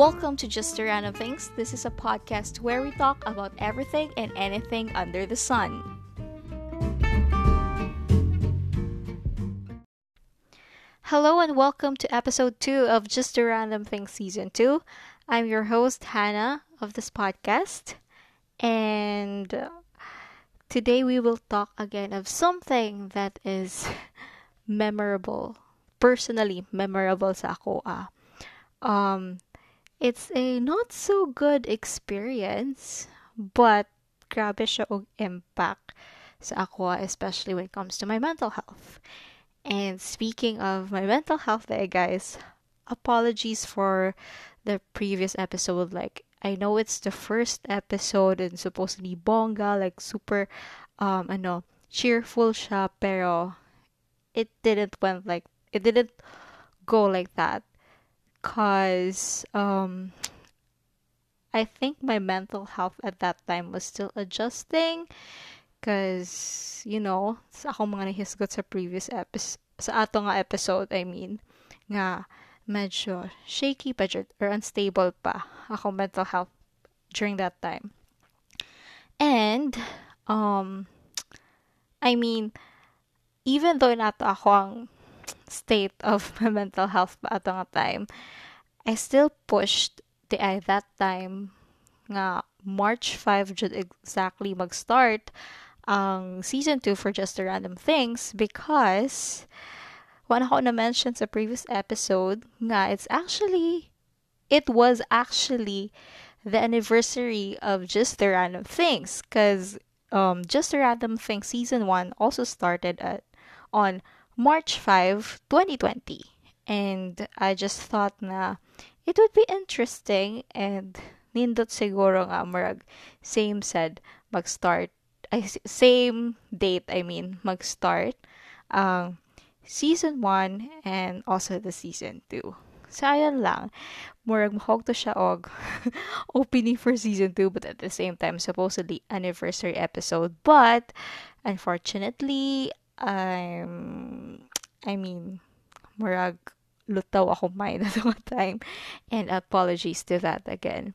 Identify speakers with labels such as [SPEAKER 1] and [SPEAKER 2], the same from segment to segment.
[SPEAKER 1] Welcome to Just a Random Things. This is a podcast where we talk about everything and anything under the sun. Hello and welcome to episode 2 of Just a Random Things season 2. I'm your host Hannah of this podcast and uh, today we will talk again of something that is memorable. Personally memorable sa ako ah. Um it's a not so good experience, but grabe siya og impact sa ako, especially when it comes to my mental health. And speaking of my mental health there, guys, apologies for the previous episode. Like, I know it's the first episode and supposedly bonga, like super, um, ano, cheerful siya, pero it didn't went like, it didn't go like that cause um I think my mental health at that time was still adjusting cause you know sa ako mga nahisgot sa previous episode sa ato nga episode I mean nga medyo shaky pa or unstable pa ako mental health during that time. And um I mean even though nato ako ang state of my mental health pa ato nga time, I still pushed the I that time nga March 5 jud exactly mag-start ang season 2 for Just the Random Things because one ako na mention sa previous episode nga it's actually it was actually the anniversary of Just the Random Things because um, Just the Random Things season 1 also started at on March 5, 2020. And I just thought na it would be interesting and nindot siguro nga murag same said mag-start same date I mean mag-start ang um, season 1 and also the season 2. Sayang lang. Murag mahog to siya og opening for season 2 but at the same time supposedly anniversary episode. But unfortunately, I'm I mean, murag lutaw ako mind at the time. And apologies to that again.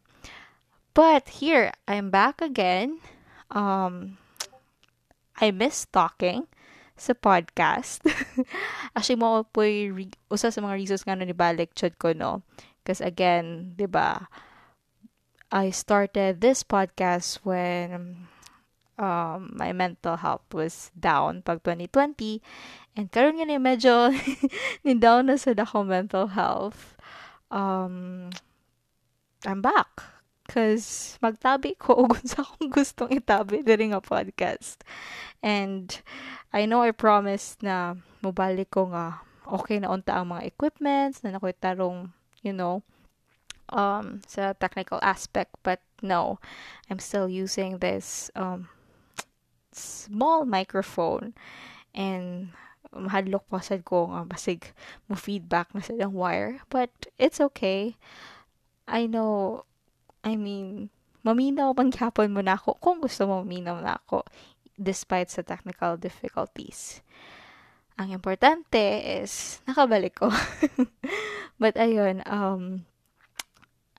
[SPEAKER 1] But here, I'm back again. Um, I miss talking sa podcast. Actually, mo po re- usa sa mga reasons nga na nibalik chud ko, no? Because again, di ba, I started this podcast when um, my mental health was down pag 2020. And karon nga ni medyo ni down na sa ako mental health. Um, I'm back. Cause magtabi ko kung sa akong gustong itabi diri nga podcast. And I know I promised na mobalik ko nga okay na unta ang mga equipments na nakoy tarong, you know, um, sa technical aspect. But no, I'm still using this um, small microphone. And mahadlok pa sad ko nga basig mo feedback na sa wire. But it's okay. I know I mean maminaw man gyapon mo na ako kung gusto mo maminaw na ako despite sa technical difficulties. Ang importante is nakabalik ko. But ayun um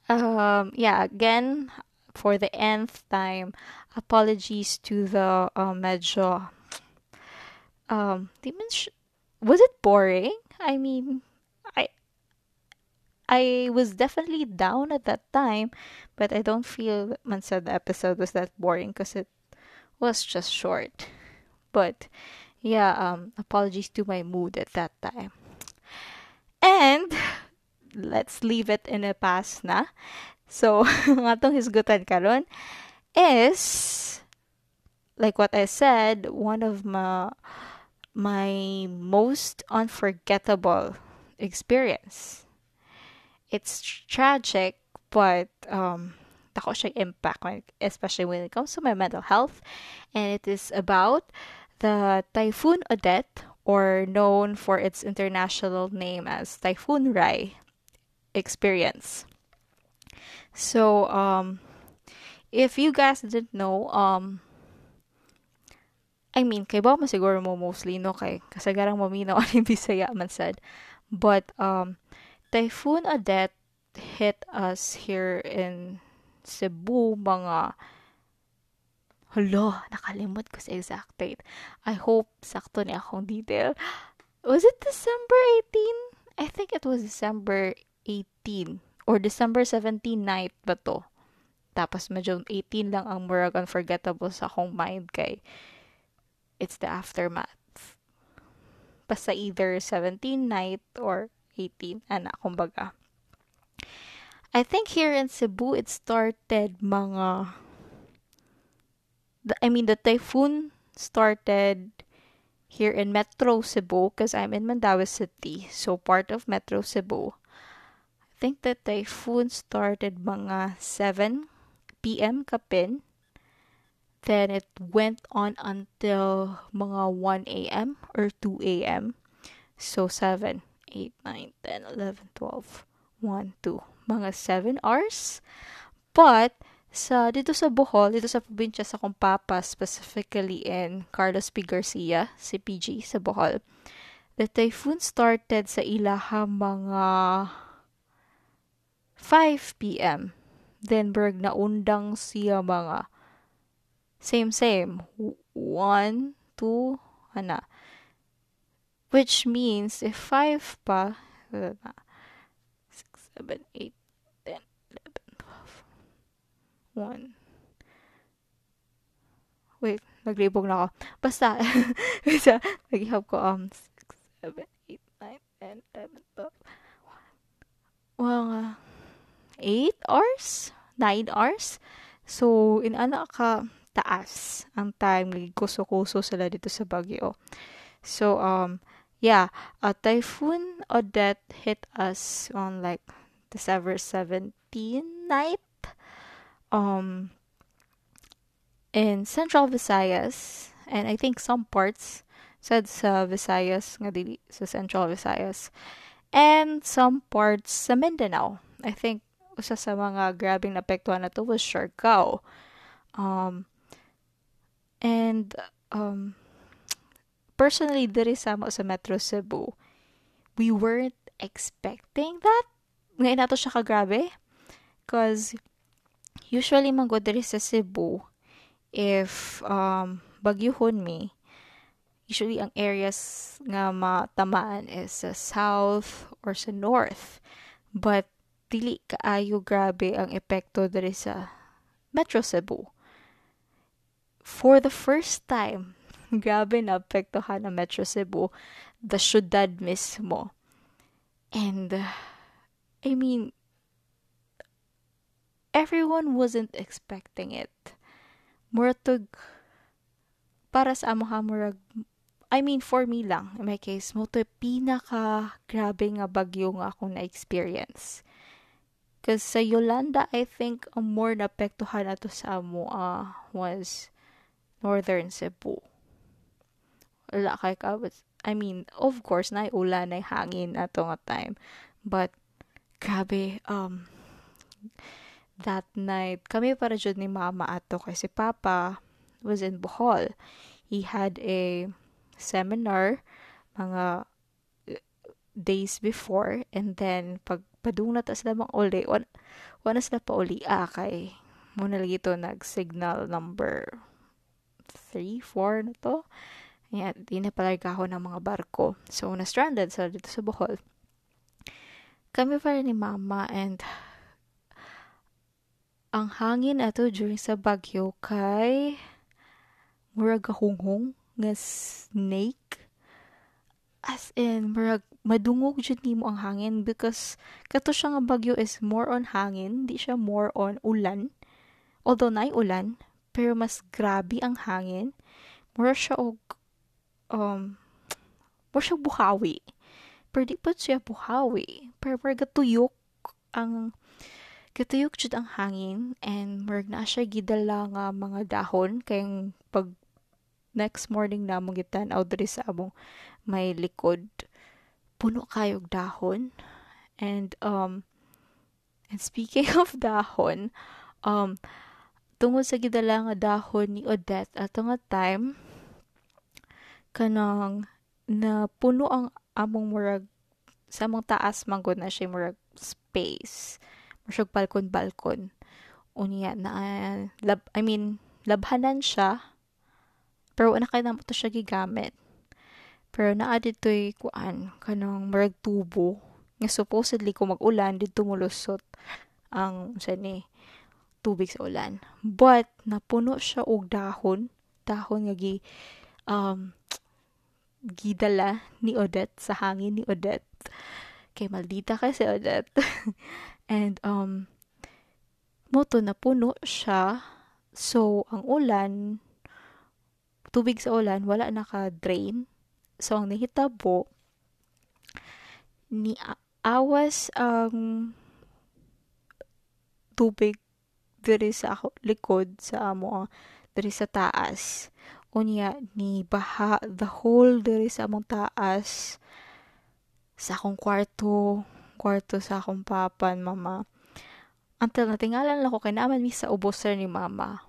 [SPEAKER 1] um yeah again for the nth time. Apologies to the uh, medyo um sh- was it boring? I mean i i was definitely down at that time but i don't feel man said the episode was that boring because it was just short. But yeah um apologies to my mood at that time. And let's leave it in the past na so ang atong hisgutan karon is like what I said, one of my my most unforgettable experience. It's tragic, but um, dako siya impact, especially when it comes to my mental health. And it is about the Typhoon Odette, or known for its international name as Typhoon Rai experience. So, um, if you guys didn't know, um, I mean, kay mo siguro mo mostly, no? Kay kasagarang maminaw ang Bisaya man said. But, um, Typhoon Odette hit us here in Cebu mga Hello, nakalimot ko sa exact date. I hope sakto ni akong detail. Was it December 18? I think it was December 18 or December 17 night ba to. Tapos medyo 18 lang ang murag unforgettable sa akong mind kay it's the aftermath. Basta either 17 night or 18, ana, kumbaga. I think here in Cebu, it started mga I mean, the typhoon started here in Metro Cebu because I'm in Mandaue City, so part of Metro Cebu. Think the typhoon started mga 7 p.m. kapin. Then it went on until mga 1 a.m. or 2 a.m. So 7, 8, 9, 10, 11, 12, 1, 2. Mga 7 hours. But sa dito sa Bohol, dito sa probinsya sa Compapa, specifically in Carlos P. Garcia, CPG sa Bohol. The typhoon started sa ilaha mga 5 p.m. Then berg naundang siya mga same same 1 2 ana which means if 5 pa 6 7 8 One. Wait, naglibog na ako. Basta, basta, naghihap ko, um, 6, 7, 8, 9, 10, 11, 12, 1. Mga, 8 hours? 9 hours? So, in ano ka, taas ang time, kuso-kuso sila dito sa bagyo. So, um, yeah, a Typhoon or Odette hit us on like December 17 night um in Central Visayas and I think some parts said sa Visayas nga dili sa Central Visayas and some parts sa Mindanao. I think usa sa mga grabing naapektuhan na to was Siargao. Um, and um, personally, diri sa mo sa Metro Cebu, we weren't expecting that. Ngayon nato siya kagrabe. Because usually go diri sa Cebu if um bagyuhon usually ang areas nga matamaan is sa south or sa north but dili kaayo grabe ang epekto diri sa Metro Cebu for the first time grabe na apektuhan ng Metro Cebu the syudad mismo and I mean everyone wasn't expecting it. Muratog, para sa amo ha, murag, I mean, for me lang, in my case, mo to pinaka grabe nga bagyo nga akong na-experience. Because sa Yolanda, I think, ang more napektuhan na to sa amo uh, was Northern Cebu. Wala kay ka, but, I mean, of course, na ulan, na hangin ato nga time. But, grabe, um, that night, kami para dyan ni mama ato kasi papa was in Bohol. He had a seminar mga days before and then pag padung na sila mga uli, wan, wana sila pa uli ah, kay muna lagi to nag-signal number 3, 4 na to. Ayan, di na pala ng mga barko. So, na-stranded sa dito sa Bohol. Kami pa ni mama and ang hangin ato during sa bagyo kay murag kahunghong nga snake as in murag madungog jud nimo ang hangin because kato siya nga bagyo is more on hangin di siya more on ulan. Although nay ulan pero mas grabe ang hangin. Mura siya og um mura siya buhawi. Pero di pa siya buhawi. Pero murag tuyok ang Katuyok jud ang hangin and murag na siya gidala nga mga dahon. Kay pag next morning na mong gitan-aw diri sa among may likod puno kayog dahon and um and speaking of dahon um tungod sa gidala nga dahon ni Odette ato nga time kanang na puno ang among murag sa among taas manggod na siya murag space. Masyag balkon-balkon. Unya na, uh, lab, I mean, labhanan siya. Pero wala kay namo to siya gigamit. Pero naa dito'y kuan kanang marag tubo nga supposedly kung mag-ulan dito mulusot ang sa ni tubig sa ulan. But napuno siya og dahon, dahon nga gi um gidala ni Odette sa hangin ni Odette. Kay maldita kay si Odette. And um moto na puno siya. So ang ulan tubig sa ulan wala naka-drain. So ang nahitabo ni awas ang tubig diri sa ako likod sa amo diri sa taas. Unya ni baha the whole diri sa among taas sa akong kwarto kwarto sa akong papan mama. Until natingalan lang ko kay naaman mi sa ubos ni mama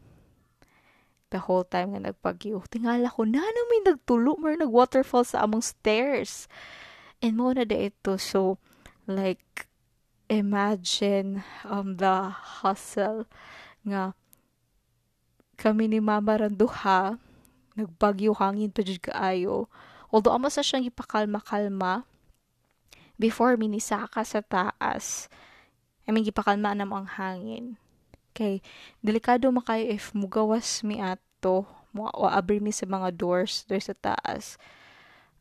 [SPEAKER 1] the whole time nga nagpagyo. Tingala ko na may nagtulo mer nag waterfall sa among stairs. And mo na da ito. So like imagine um the hustle nga kami ni mama ran duha nagbagyo hangin pa jud kaayo. Although amo sa siyang gipakalma-kalma before minisaka sa taas. I mean gipakalma na ang hangin kay delikado makayo if mugawas mi ato mo abri mi sa mga doors doors sa taas.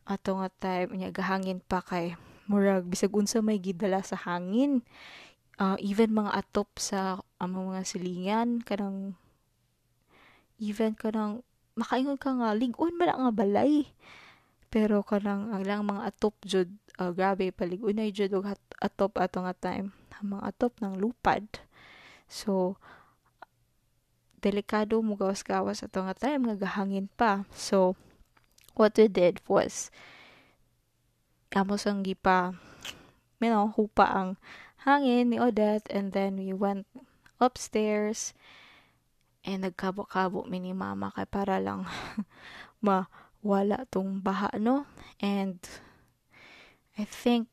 [SPEAKER 1] Ato nga time nya gahangin pa kay murag bisag unsa may gidala sa hangin. Uh, even mga atop sa among mga silingan kanang even kanang makaingon ka nga ligon man nga balay. Pero kanang ang lang mga atop jud uh, grabe paligon na jud og atop ato nga time. Mga atop ng lupad so delikado mo gawas-gawas ato nga time nga gahangin pa. So what we did was amo sang gipa you know hupa ang hangin ni Odette and then we went upstairs and nagkabo-kabo mi ni mama kay para lang mawala tong baha no? And I think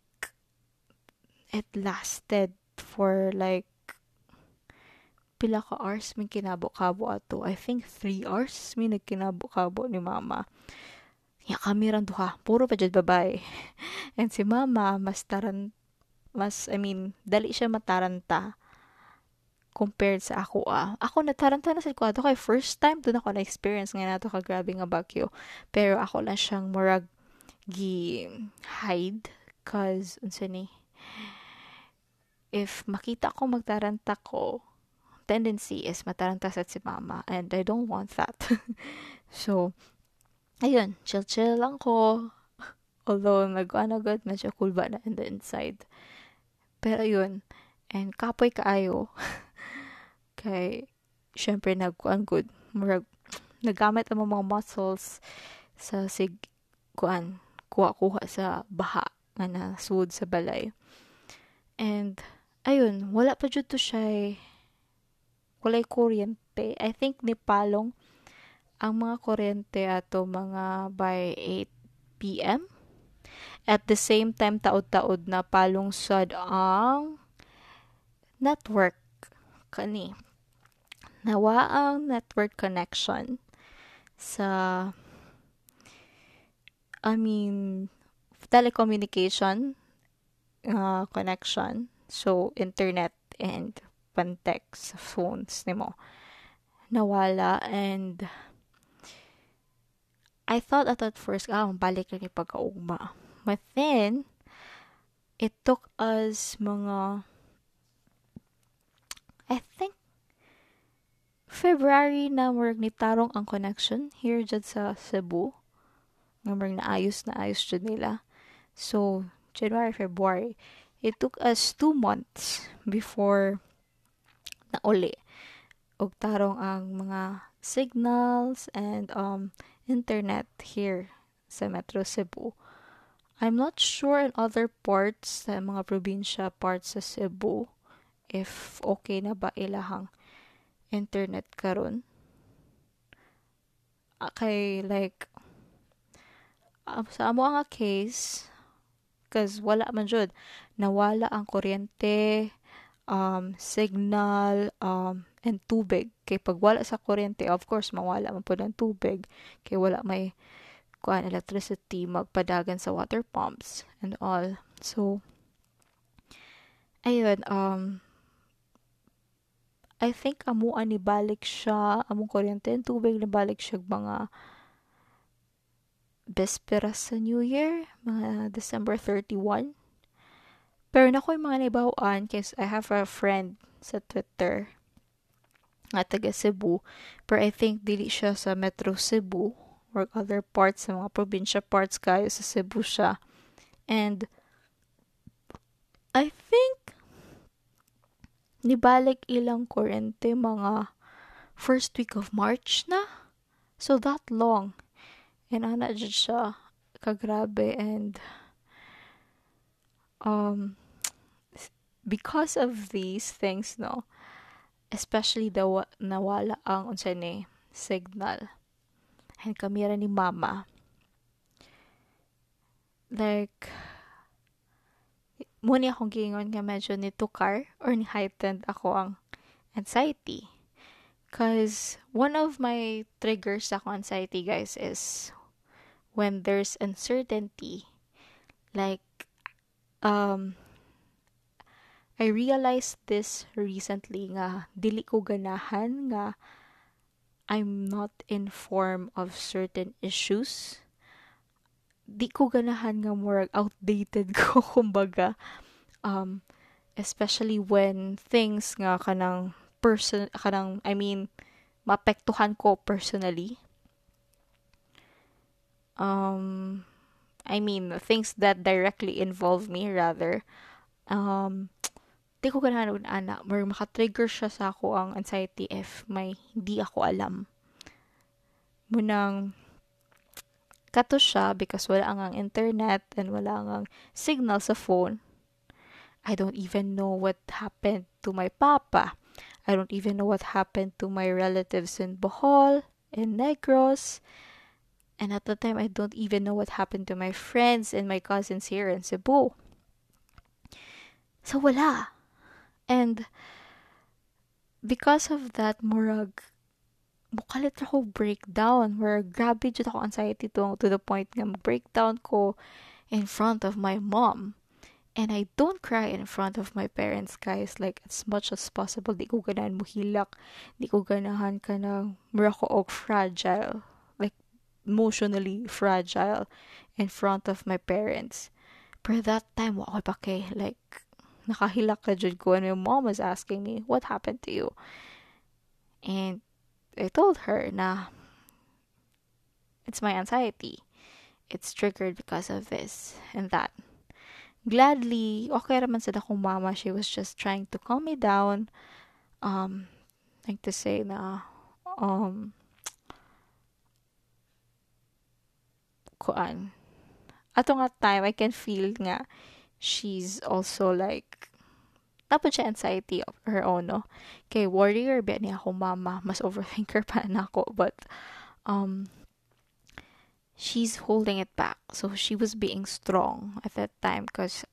[SPEAKER 1] it lasted for like pila ka hours min kinabo-kabo ato I think 3 hours mi nagkinabo-kabo ni mama ya kami ran duha puro pa jud babae and si mama mas taran mas I mean dali siya mataranta compared sa ako ah. Ako nataranta na sa kwarto kay first time doon ako na-experience nga nato ka grabe nga bagyo. Pero ako lang siyang murag gi hide cause unsa ni if makita ko magtaranta ko tendency is mataranta sa si mama and I don't want that. so, ayun, chill-chill lang ko. Although, nag-ano good, medyo cool ba na in the inside. Pero ayun, and kapoy kaayo. kay syempre nagkuan good murag nagamit ang mga muscles sa sig kuan kuha-kuha sa baha nga nasud sa balay and ayun wala pa jud to siya walay kuryente. I think ni palong ang mga kuryente ato mga by 8 PM at the same time taod-taod na palong sad ang network kani. Nawa ang network connection sa I mean telecommunication uh, connection. So internet and pantex phones nimo nawala and I thought at at first ah balik ni pagkaugma but then it took us mga I think February na murag nitarong ang connection here jud sa Cebu. Nga murag na ayos jud nila. So, January, February. It took us two months before na uli og tarong ang mga signals and um internet here sa Metro Cebu. I'm not sure in other parts sa mga probinsya parts sa Cebu if okay na ba ilahang internet karon kay like um, sa amo nga case Cause wala man jud. Nawala ang kuryente, um, signal, um, and tubig. Kay pag wala sa kuryente, of course, mawala man po ng tubig. Kay wala may kuan electricity magpadagan sa water pumps and all. So, ayun, um, I think amo ani balik siya, among kuryente and tubig na balik siya mga Besperas sa New Year, mga December 31. Pero na ko yung mga naibawaan kasi I have a friend sa Twitter nga taga Cebu. Pero I think dili siya sa Metro Cebu or other parts sa mga probinsya parts kayo sa Cebu siya. And I think nibalik ilang kurente mga first week of March na. So that long. And ana siya kagrabe and um because of these things no especially the nawala ang unsa signal. And kamera ni mama. Like muna akong gingon nga medyo ni tukar or ni heightened ako ang anxiety. Cause one of my triggers sa anxiety guys is when there's uncertainty. Like, um, I realized this recently nga dili ko ganahan nga I'm not informed of certain issues. Di ko ganahan nga more outdated ko kumbaga. Um, especially when things nga kanang person kanang I mean mapektuhan ko personally um, I mean, things that directly involve me rather, um, di ko ganahan ana, or makatrigger siya sa ako ang anxiety if may hindi ako alam. Munang, kato siya because wala ang internet and wala ang signal sa phone. I don't even know what happened to my papa. I don't even know what happened to my relatives in Bohol, in Negros, And at the time, I don't even know what happened to my friends and my cousins here in Cebu. So, wala. And because of that, murag, mukalit ako breakdown. Where grabe jud ako anxiety to, to the point nga breakdown ko in front of my mom. And I don't cry in front of my parents, guys. Like, as much as possible, di ko ganahan muhilak. Di ko ganahan ka na mura ko og fragile Like, emotionally fragile in front of my parents. But that time, wa pa kay like nakahilak ka jud ko and my mom was asking me, what happened to you? And I told her na it's my anxiety. It's triggered because of this and that. Gladly, okay raman sa akong mama. She was just trying to calm me down. Um, like to say na, um, kuan ato nga time I can feel nga she's also like tapos siya anxiety of her own no? Kay warrior ba niya ako mama mas overthinker pa na ako. But um she's holding it back. So she was being strong at that time because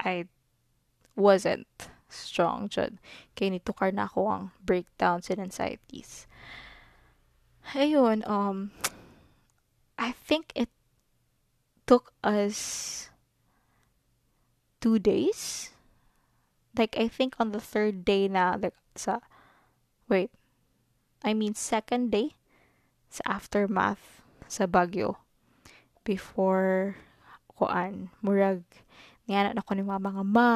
[SPEAKER 1] I wasn't strong jud. Kay nitukar na ako ang breakdowns and anxieties. Ayun um I think it took us two days. Like I think on the third day na like sa wait. I mean second day sa aftermath sa bagyo before kuan murag niana na ko ni mama nga ma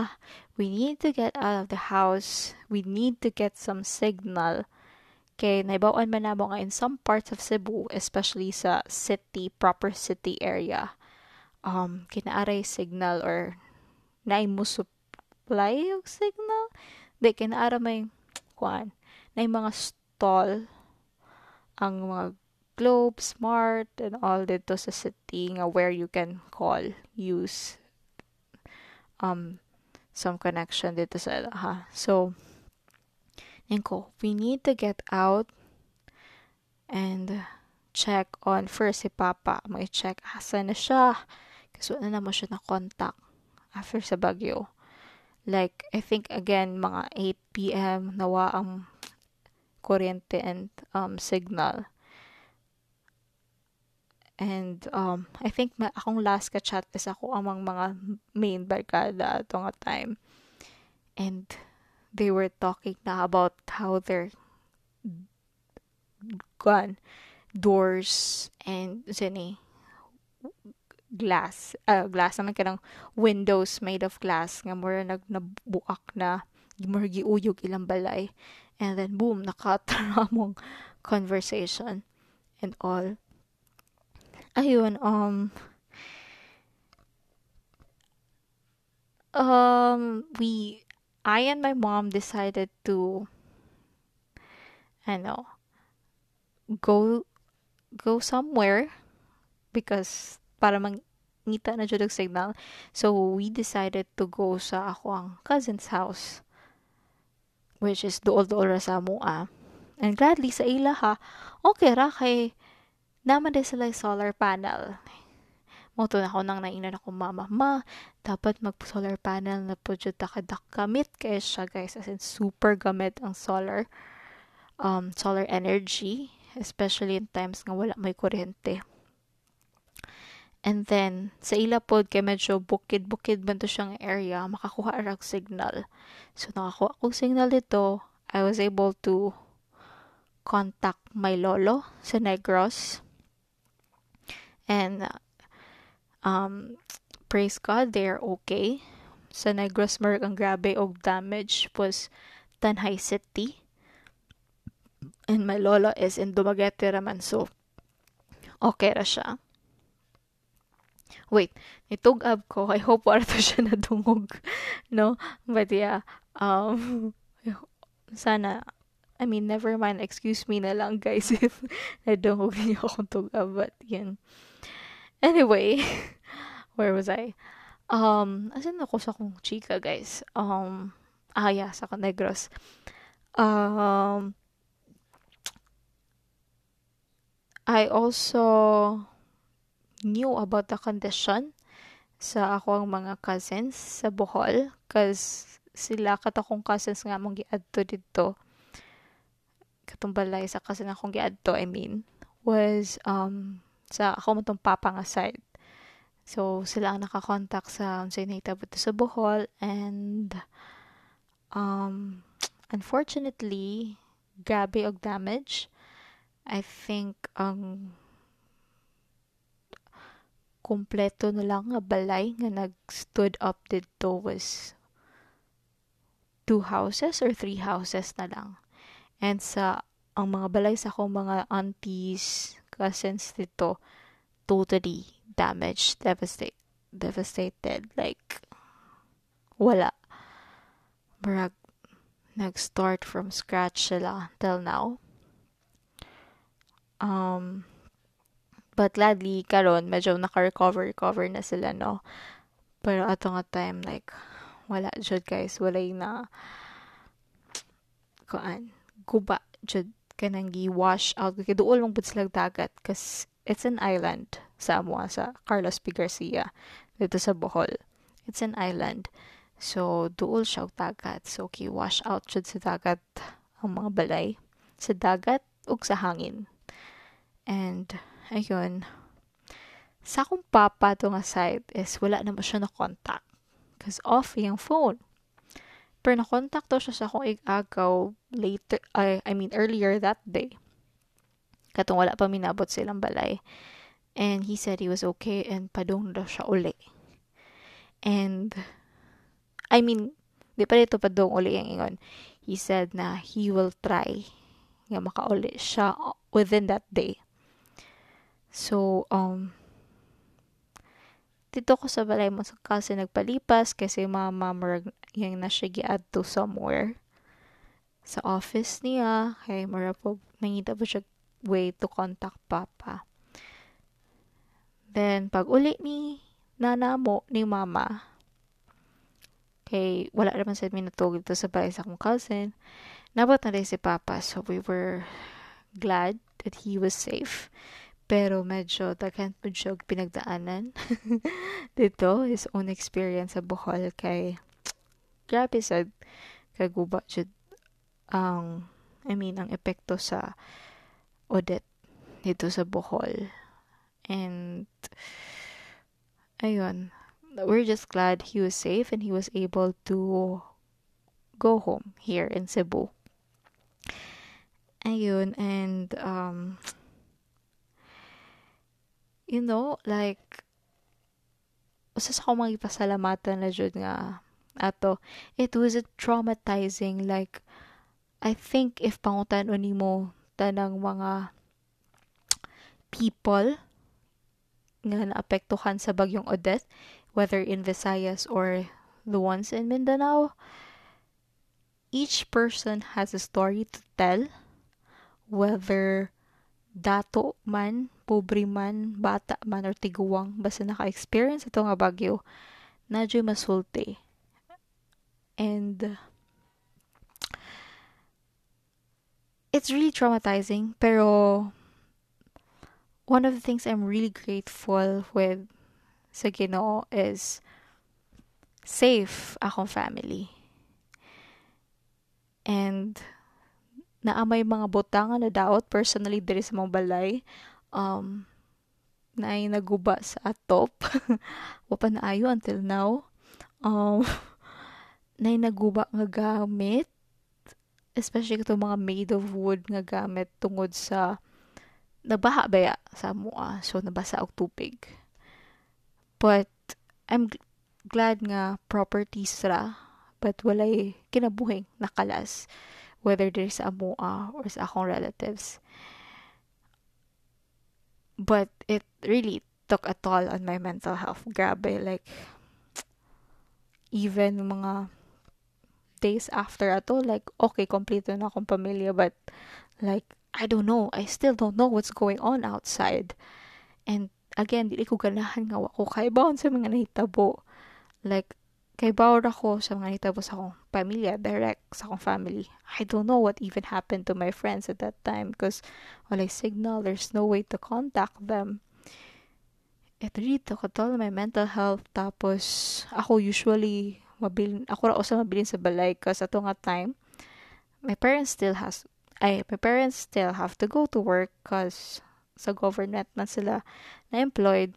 [SPEAKER 1] we need to get out of the house we need to get some signal Kay naibawaan man namo nga in some parts of Cebu, especially sa city, proper city area, um, kinaaray signal or naay mo supply yung signal. Di, kinaara may, kuan, na mga stall, ang mga Globe, Smart, and all dito sa city nga where you can call, use um some connection dito sa ha. So, ko, we need to get out and check on first si Papa. May check asa na siya. Kasi wala naman siya na contact. After sa bagyo. Like, I think again, mga 8 p.m. nawa ang kuryente and um, signal. And um, I think ma- akong last ka chat is ako among mga main barkada ato nga time. And they were talking na about how their gun doors and sini glass uh, glass naman kanang windows made of glass nga mura nag nabuak na mura giuyog ilang balay. And then boom nakatara mong conversation and all. Ayun, um, um, we, I and my mom decided to, I know, go, go somewhere because para mangita na jud signal. So we decided to go sa ako ang cousin's house which is dool-dool ra sa mua. And gladly sa ila ha, okay ra kay naman din sila solar panel. Moto na ako nang nainan ako mama, ma, dapat mag solar panel na po dyan takadak gamit kaya siya guys, as in super gamit ang solar, um, solar energy, especially in times nga wala may kuryente. And then, sa ila pod kay medyo bukid-bukid man to siyang area, makakuha arag signal. So, nakakuha ko signal dito, I was able to contact my lolo sa Negros and um, praise God, they're okay. Sa Negros Merc, ang grabe og damage was Tanhay City. And my lolo is in Dumaguete raman, so okay ra siya. Wait, nitugab ko. I hope wala to siya nadungog. No? But yeah, um, sana, I mean, never mind, excuse me na lang guys if nadungog niyo akong tugab. But yun, Anyway, where was I? Um, asan ako sa kong chika, guys? Um, ah, yeah, sa Negros. Um, I also knew about the condition sa ako ang mga cousins sa Bohol cause sila katakong cousins nga mong giadto dito katong balay sa cousin akong giadto I mean was um sa ako mo tong papa nga side. So, sila ang nakakontakt sa unsay nahitabo sa Bohol and um, unfortunately, grabe og damage. I think ang um, kumpleto na lang nga balay nga nag-stood up dito was two houses or three houses na lang. And sa ang mga balay sa akong mga aunties, cousins dito totally damaged, devastate, devastated. Like, wala. Marag, nag-start from scratch sila till now. Um, but gladly, karon medyo naka-recover, recover na sila, no? Pero ato nga time, like, wala jud guys, wala na, kuan, guba jud kanang gi-wash out kay duol mong sila dagat cause it's an island sa amo sa Carlos P. Garcia dito sa Bohol. It's an island. So duol siya dagat. So ki-wash out jud sa dagat ang mga balay sa dagat ug sa hangin. And ayun sa akong papa to nga side is wala na mo siya na contact. Cause off yung phone. Pero nakontak to siya sa akong ig-agaw later, I, I mean earlier that day. Katong wala pa minabot silang balay. And he said he was okay and padong daw siya uli. And, I mean, di pa dito padong uli yung ingon. He said na he will try nga makauli siya within that day. So, um, dito ko sa balay mo kasi nagpalipas kasi mama marag yang na siya giad to somewhere sa office niya. Kay mara po nangita po siya way to contact papa. Then pag uli ni nana mo ni mama kay wala naman sa minutog dito sa balay sa akong cousin nabot na si papa. So we were glad that he was safe Pero medyo daghan po siya pinagdaanan. Dito, his own experience sa Bohol kay grabe sad kaguba jud ang I mean ang epekto sa Odette dito sa Bohol. And ayun, we're just glad he was safe and he was able to go home here in Cebu. Ayun, and um you know, like usa sa akong mga na jud nga ato it was traumatizing like I think if pangutan-on nimo tanang mga people nga naapektuhan sa bagyong Odette whether in Visayas or the ones in Mindanao each person has a story to tell whether dato man, pobre man, bata man, or tiguwang, basta naka-experience ito nga bagyo, nadyo masulti. And it's really traumatizing, pero one of the things I'm really grateful with sa Ginoo is safe akong family. And naamay mga butangan na daot personally diri sa mga balay um naay naguba sa atop. Wa pa naayo until now. Um naay naguba nga gamit especially kato mga made of wood nga gamit tungod sa nabaha baya sa mua so nabasa og tubig. But I'm g- glad nga properties ra but walay kinabuhing nakalas whether there's sa amoa or sa akong relatives. But it really took a toll on my mental health. Grabe, like, even mga days after ato, like, okay, kompleto na akong pamilya, but, like, I don't know. I still don't know what's going on outside. And, again, di ko ganahan nga wako kay baon sa mga nahitabo. Like, kay bawal ako sa mga nitabo sa akong pamilya, direct sa akong family. I don't know what even happened to my friends at that time because wala signal, there's no way to contact them. It really took a toll on my mental health. Tapos, ako usually, mabilin, ako ra sa mabilin sa balay kasi ato nga time, my parents still has, ay, my parents still have to go to work because sa government man sila na-employed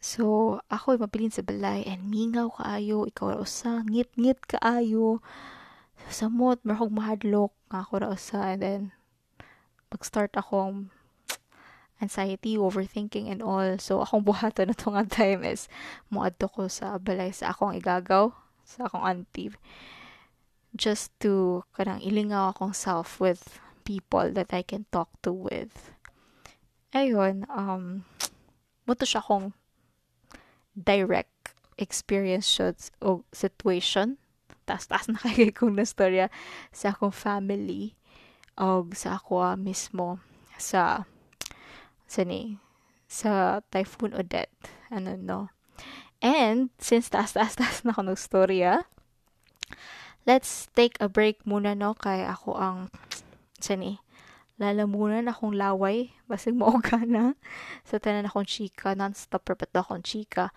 [SPEAKER 1] So, ako mapilin sa balay and mingaw kaayo, ikaw ra usa, ngit-ngit kaayo. Samot, marhog mahadlok nga ako ra usa and then mag-start akong anxiety, overthinking and all. So, akong buhaton na nga time is muadto ko sa balay sa akong igagaw, sa akong auntie. Just to kanang ilingaw akong self with people that I can talk to with. Ayun, um, muto siya akong direct experience shots o situation. Tas-tas na kay kong na storya sa akong family o sa ako ah, mismo sa sa ni sa Typhoon Odette. Ano no. And since taas-taas-taas na ako ng storya, let's take a break muna no kay ako ang sa ni lalamunan akong laway basig mauga na. Sa tanan akong chika non-stop repet akong chika.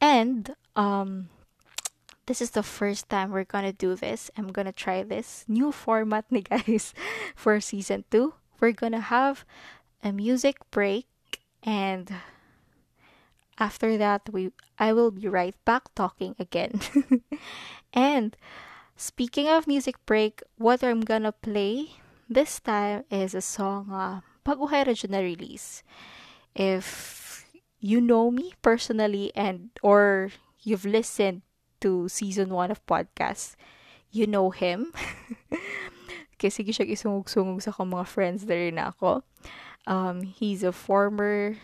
[SPEAKER 1] And um this is the first time we're gonna do this. I'm gonna try this new format ni guys for season 2 we're gonna have a music break and after that we i will be right back talking again. And speaking of music break what i'm gonna play this time is a song uh, pag-uhay release. If you know me personally and or you've listened to season 1 of podcast, you know him. Kasi siya isungog-sungog sa akong mga friends na ako. Um, he's a former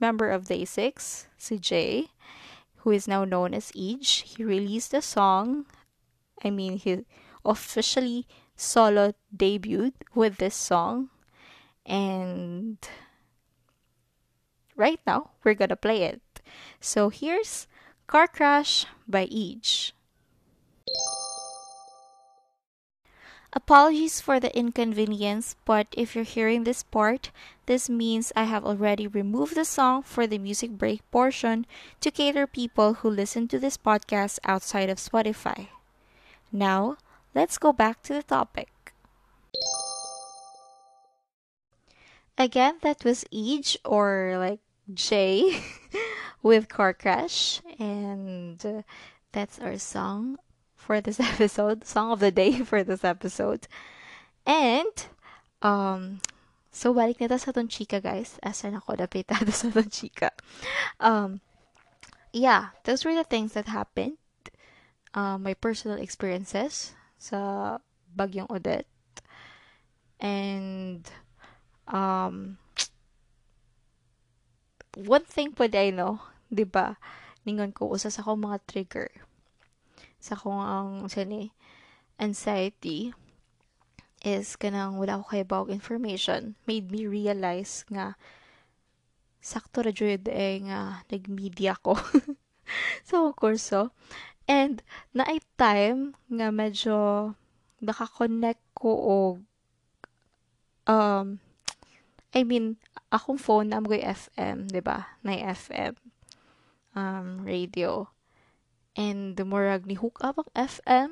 [SPEAKER 1] member of Day 6, si Jae, who is now known as eaJ. He released a song. I mean, he officially solo debuted with this song. And right now, we're gonna play it. So here's Car Crash by eaJ. Apologies for the inconvenience, but if you're hearing this part, This means I have already removed the song for the music break portion to cater people who listen to this podcast outside of Spotify. Now, let's go back to the topic. Again, that was eaJ or like Jay with Car Crash, and uh, that's our song for this episode, song of the day for this episode. And um so balik na sa tong chika guys. Asan ako napitado sa tong chika. Um yeah, those were the things that happened. Uh, my personal experiences sa Bagyong Odette. And um one thing po I 'di ba? Ningon ko usa sa akong mga trigger sa akong ang sini anxiety is kanang wala ko kay bawag information made me realize nga sakto ra jud eh nga nag-media ko so of course so and naay time nga medyo naka-connect ko og um I mean akong phone na mo FM, 'di ba? Na FM um radio. And murag ni hook up ang FM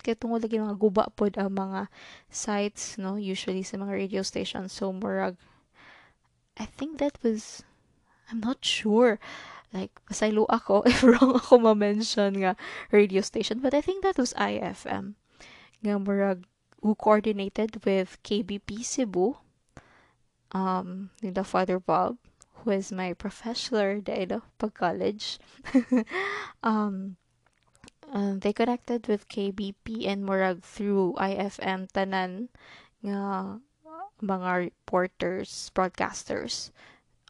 [SPEAKER 1] kay tungod lagi mga guba pod ang mga sites no usually sa mga radio stations so murag I think that was I'm not sure like pasaylo ako if wrong ako ma-mention nga radio station. But I think that was IFM nga murag who coordinated with KBP Cebu um, nila Father Bob, who is my professor dahil pag college. um, uh, they connected with KBP and Murag through IFM tanan nga mga reporters, broadcasters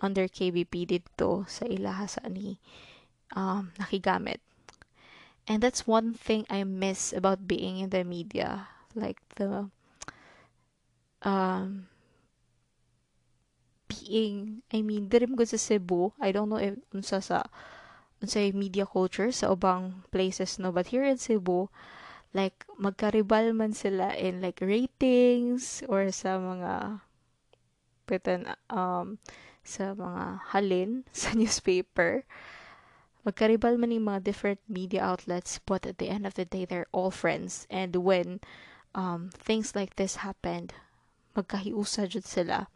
[SPEAKER 1] under KBP dito sa ilaha sa ni um, nakigamit. And that's one thing I miss about being in the media. Like the um being I mean diri ko sa Cebu I don't know if unsa sa unsa media culture sa ubang places no but here in Cebu like magkaribal man sila in like ratings or sa mga pitan um sa mga halin sa newspaper. Magkaribal man yung mga different media outlets but at the end of the day they're all friends. And when um, things like this happened magkahiusa jud sila.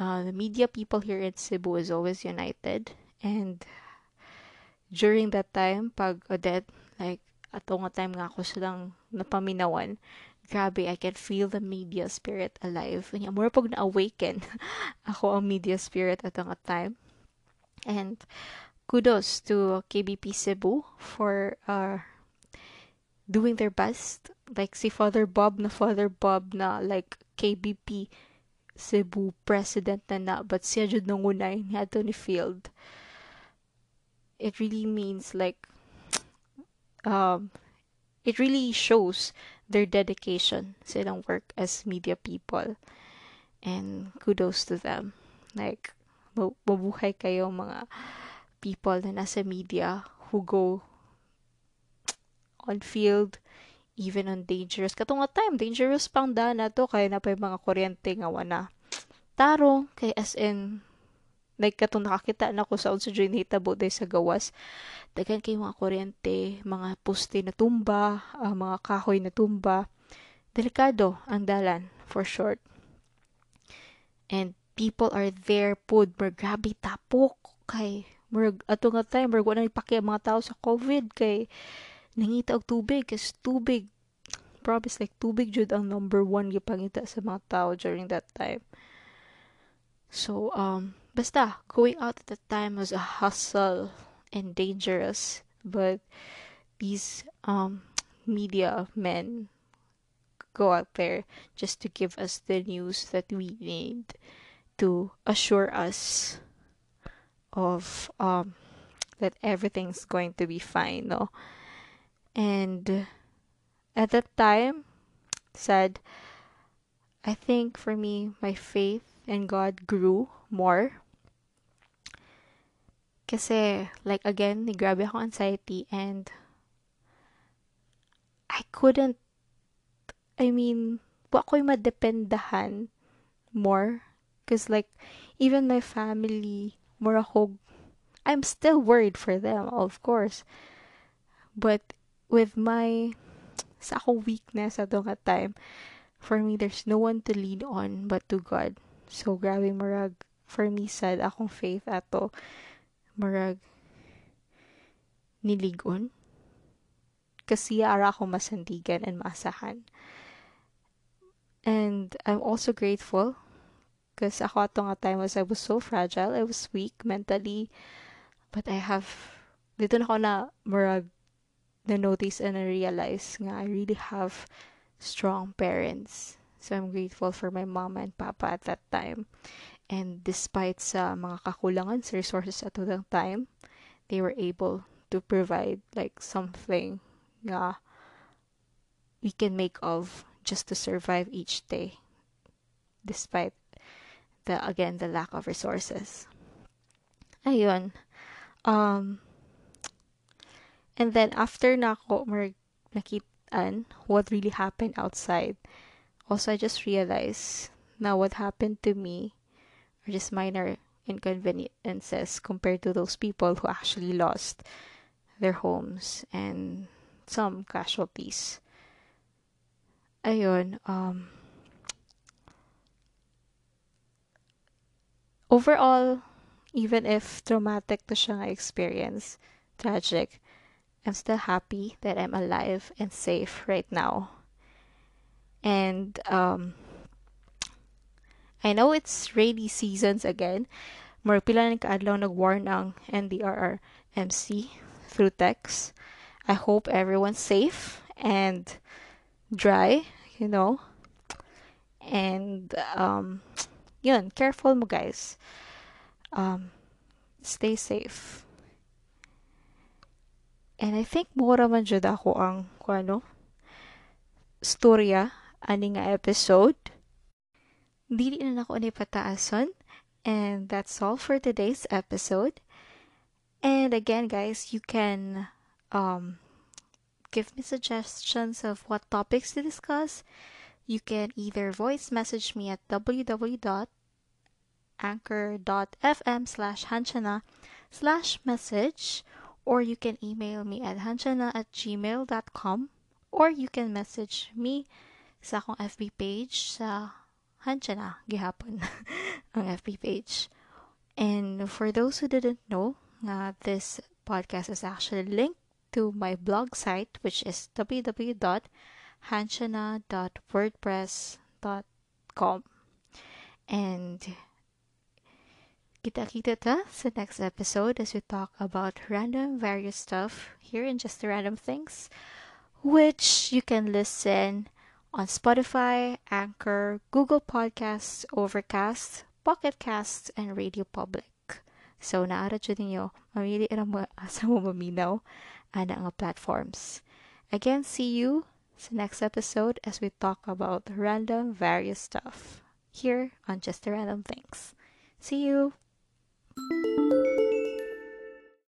[SPEAKER 1] Uh, the media people here in Cebu is always united. And during that time pag Odette like ato nga time nga ako silang napaminawan grabe I can feel the media spirit alive. Nya more pag na-awaken ako ang media spirit at nga time. And kudos to KBP Cebu for uh, doing their best. Like si Father Bob na Father Bob na like KBP Cebu president na na but siya jud nangunay niadto ni field. It really means like um it really shows their dedication sa ilang work as media people. And kudos to them. Like mabuhay kayo mga people na nasa media who go on field even on dangerous. Katong time dangerous pang dana to kay na pa mga kuryente nga wana taro kay as in like katong nakakita na ko sa unsa join hitabo day sa gawas daghan kay mga kuryente mga poste na tumba uh, mga kahoy na tumba. Delikado ang dalan for short. And people are there pud mer grabe tapok kay murag ato nga time murag wala ipaki ang mga tao sa covid kay nangita og tubig kasi tubig promise like tubig jud ang number one gipangita sa mga tao during that time. So um basta going out at that time was a hustle and dangerous but these um media men go out there just to give us the news that we need to assure us of um that everything's going to be fine no and at that time, said, I think for me, my faith in God grew more. Kasi, like, again, grabe ako anxiety and I couldn't, I mean, wa ko'y madependahan more Because, like, even my family, murahog, I'm still worried for them, of course. But with my sa ako weakness at nga time, for me, there's no one to lean on but to God. So, grabe marag, for me, sad akong faith ato, marag, niligon. Kasi ara ako masandigan and masahan. And I'm also grateful because ako ato nga time was I was so fragile. I was weak mentally. But I have, dito na ako na marag na notice and na realize nga I really have strong parents. So I'm grateful for my mom and papa at that time. And despite sa mga kakulangan sa resources at that time, they were able to provide like something nga we can make of just to survive each day despite the again the lack of resources. Ayun. Um and then after na ako nakitaan what really happened outside. Also I just realized now what happened to me are just minor inconveniences compared to those people who actually lost their homes and some casualties. Ayun, um, overall, even if traumatic to siya experience, tragic, I'm still happy that I'm alive and safe right now. And um, I know it's rainy seasons again. More pila ng kaadlaw nag-warn ang NDRRMC through text. I hope everyone's safe and dry, you know. And um yun, careful mo guys. Um stay safe. And I think mura man jud ako ang kuano storya ani nga episode. Dili na nako ni pataason. And that's all for today's episode. And again, guys, you can um, give me suggestions of what topics to discuss. You can either voice message me at www.anchor.fm slash hanchana slash message or you can email me at hanchana at gmail.com or you can message me sa akong FB page sa Hanchana gihapon ang FB page. And for those who didn't know, uh, this podcast is actually linked to my blog site, which is www.hanchana.wordpress.com. And kita-kita ta sa next episode as we talk about random various stuff here in Just the Random Things, which you can listen on Spotify, Anchor, Google Podcasts, Overcast, Pocket Casts, and Radio Public. So, naara dyan ninyo, mamili na mo sa mo maminaw ana nga platforms. Again, see you sa next episode as we talk about random various stuff here on Just the Random Things. See you!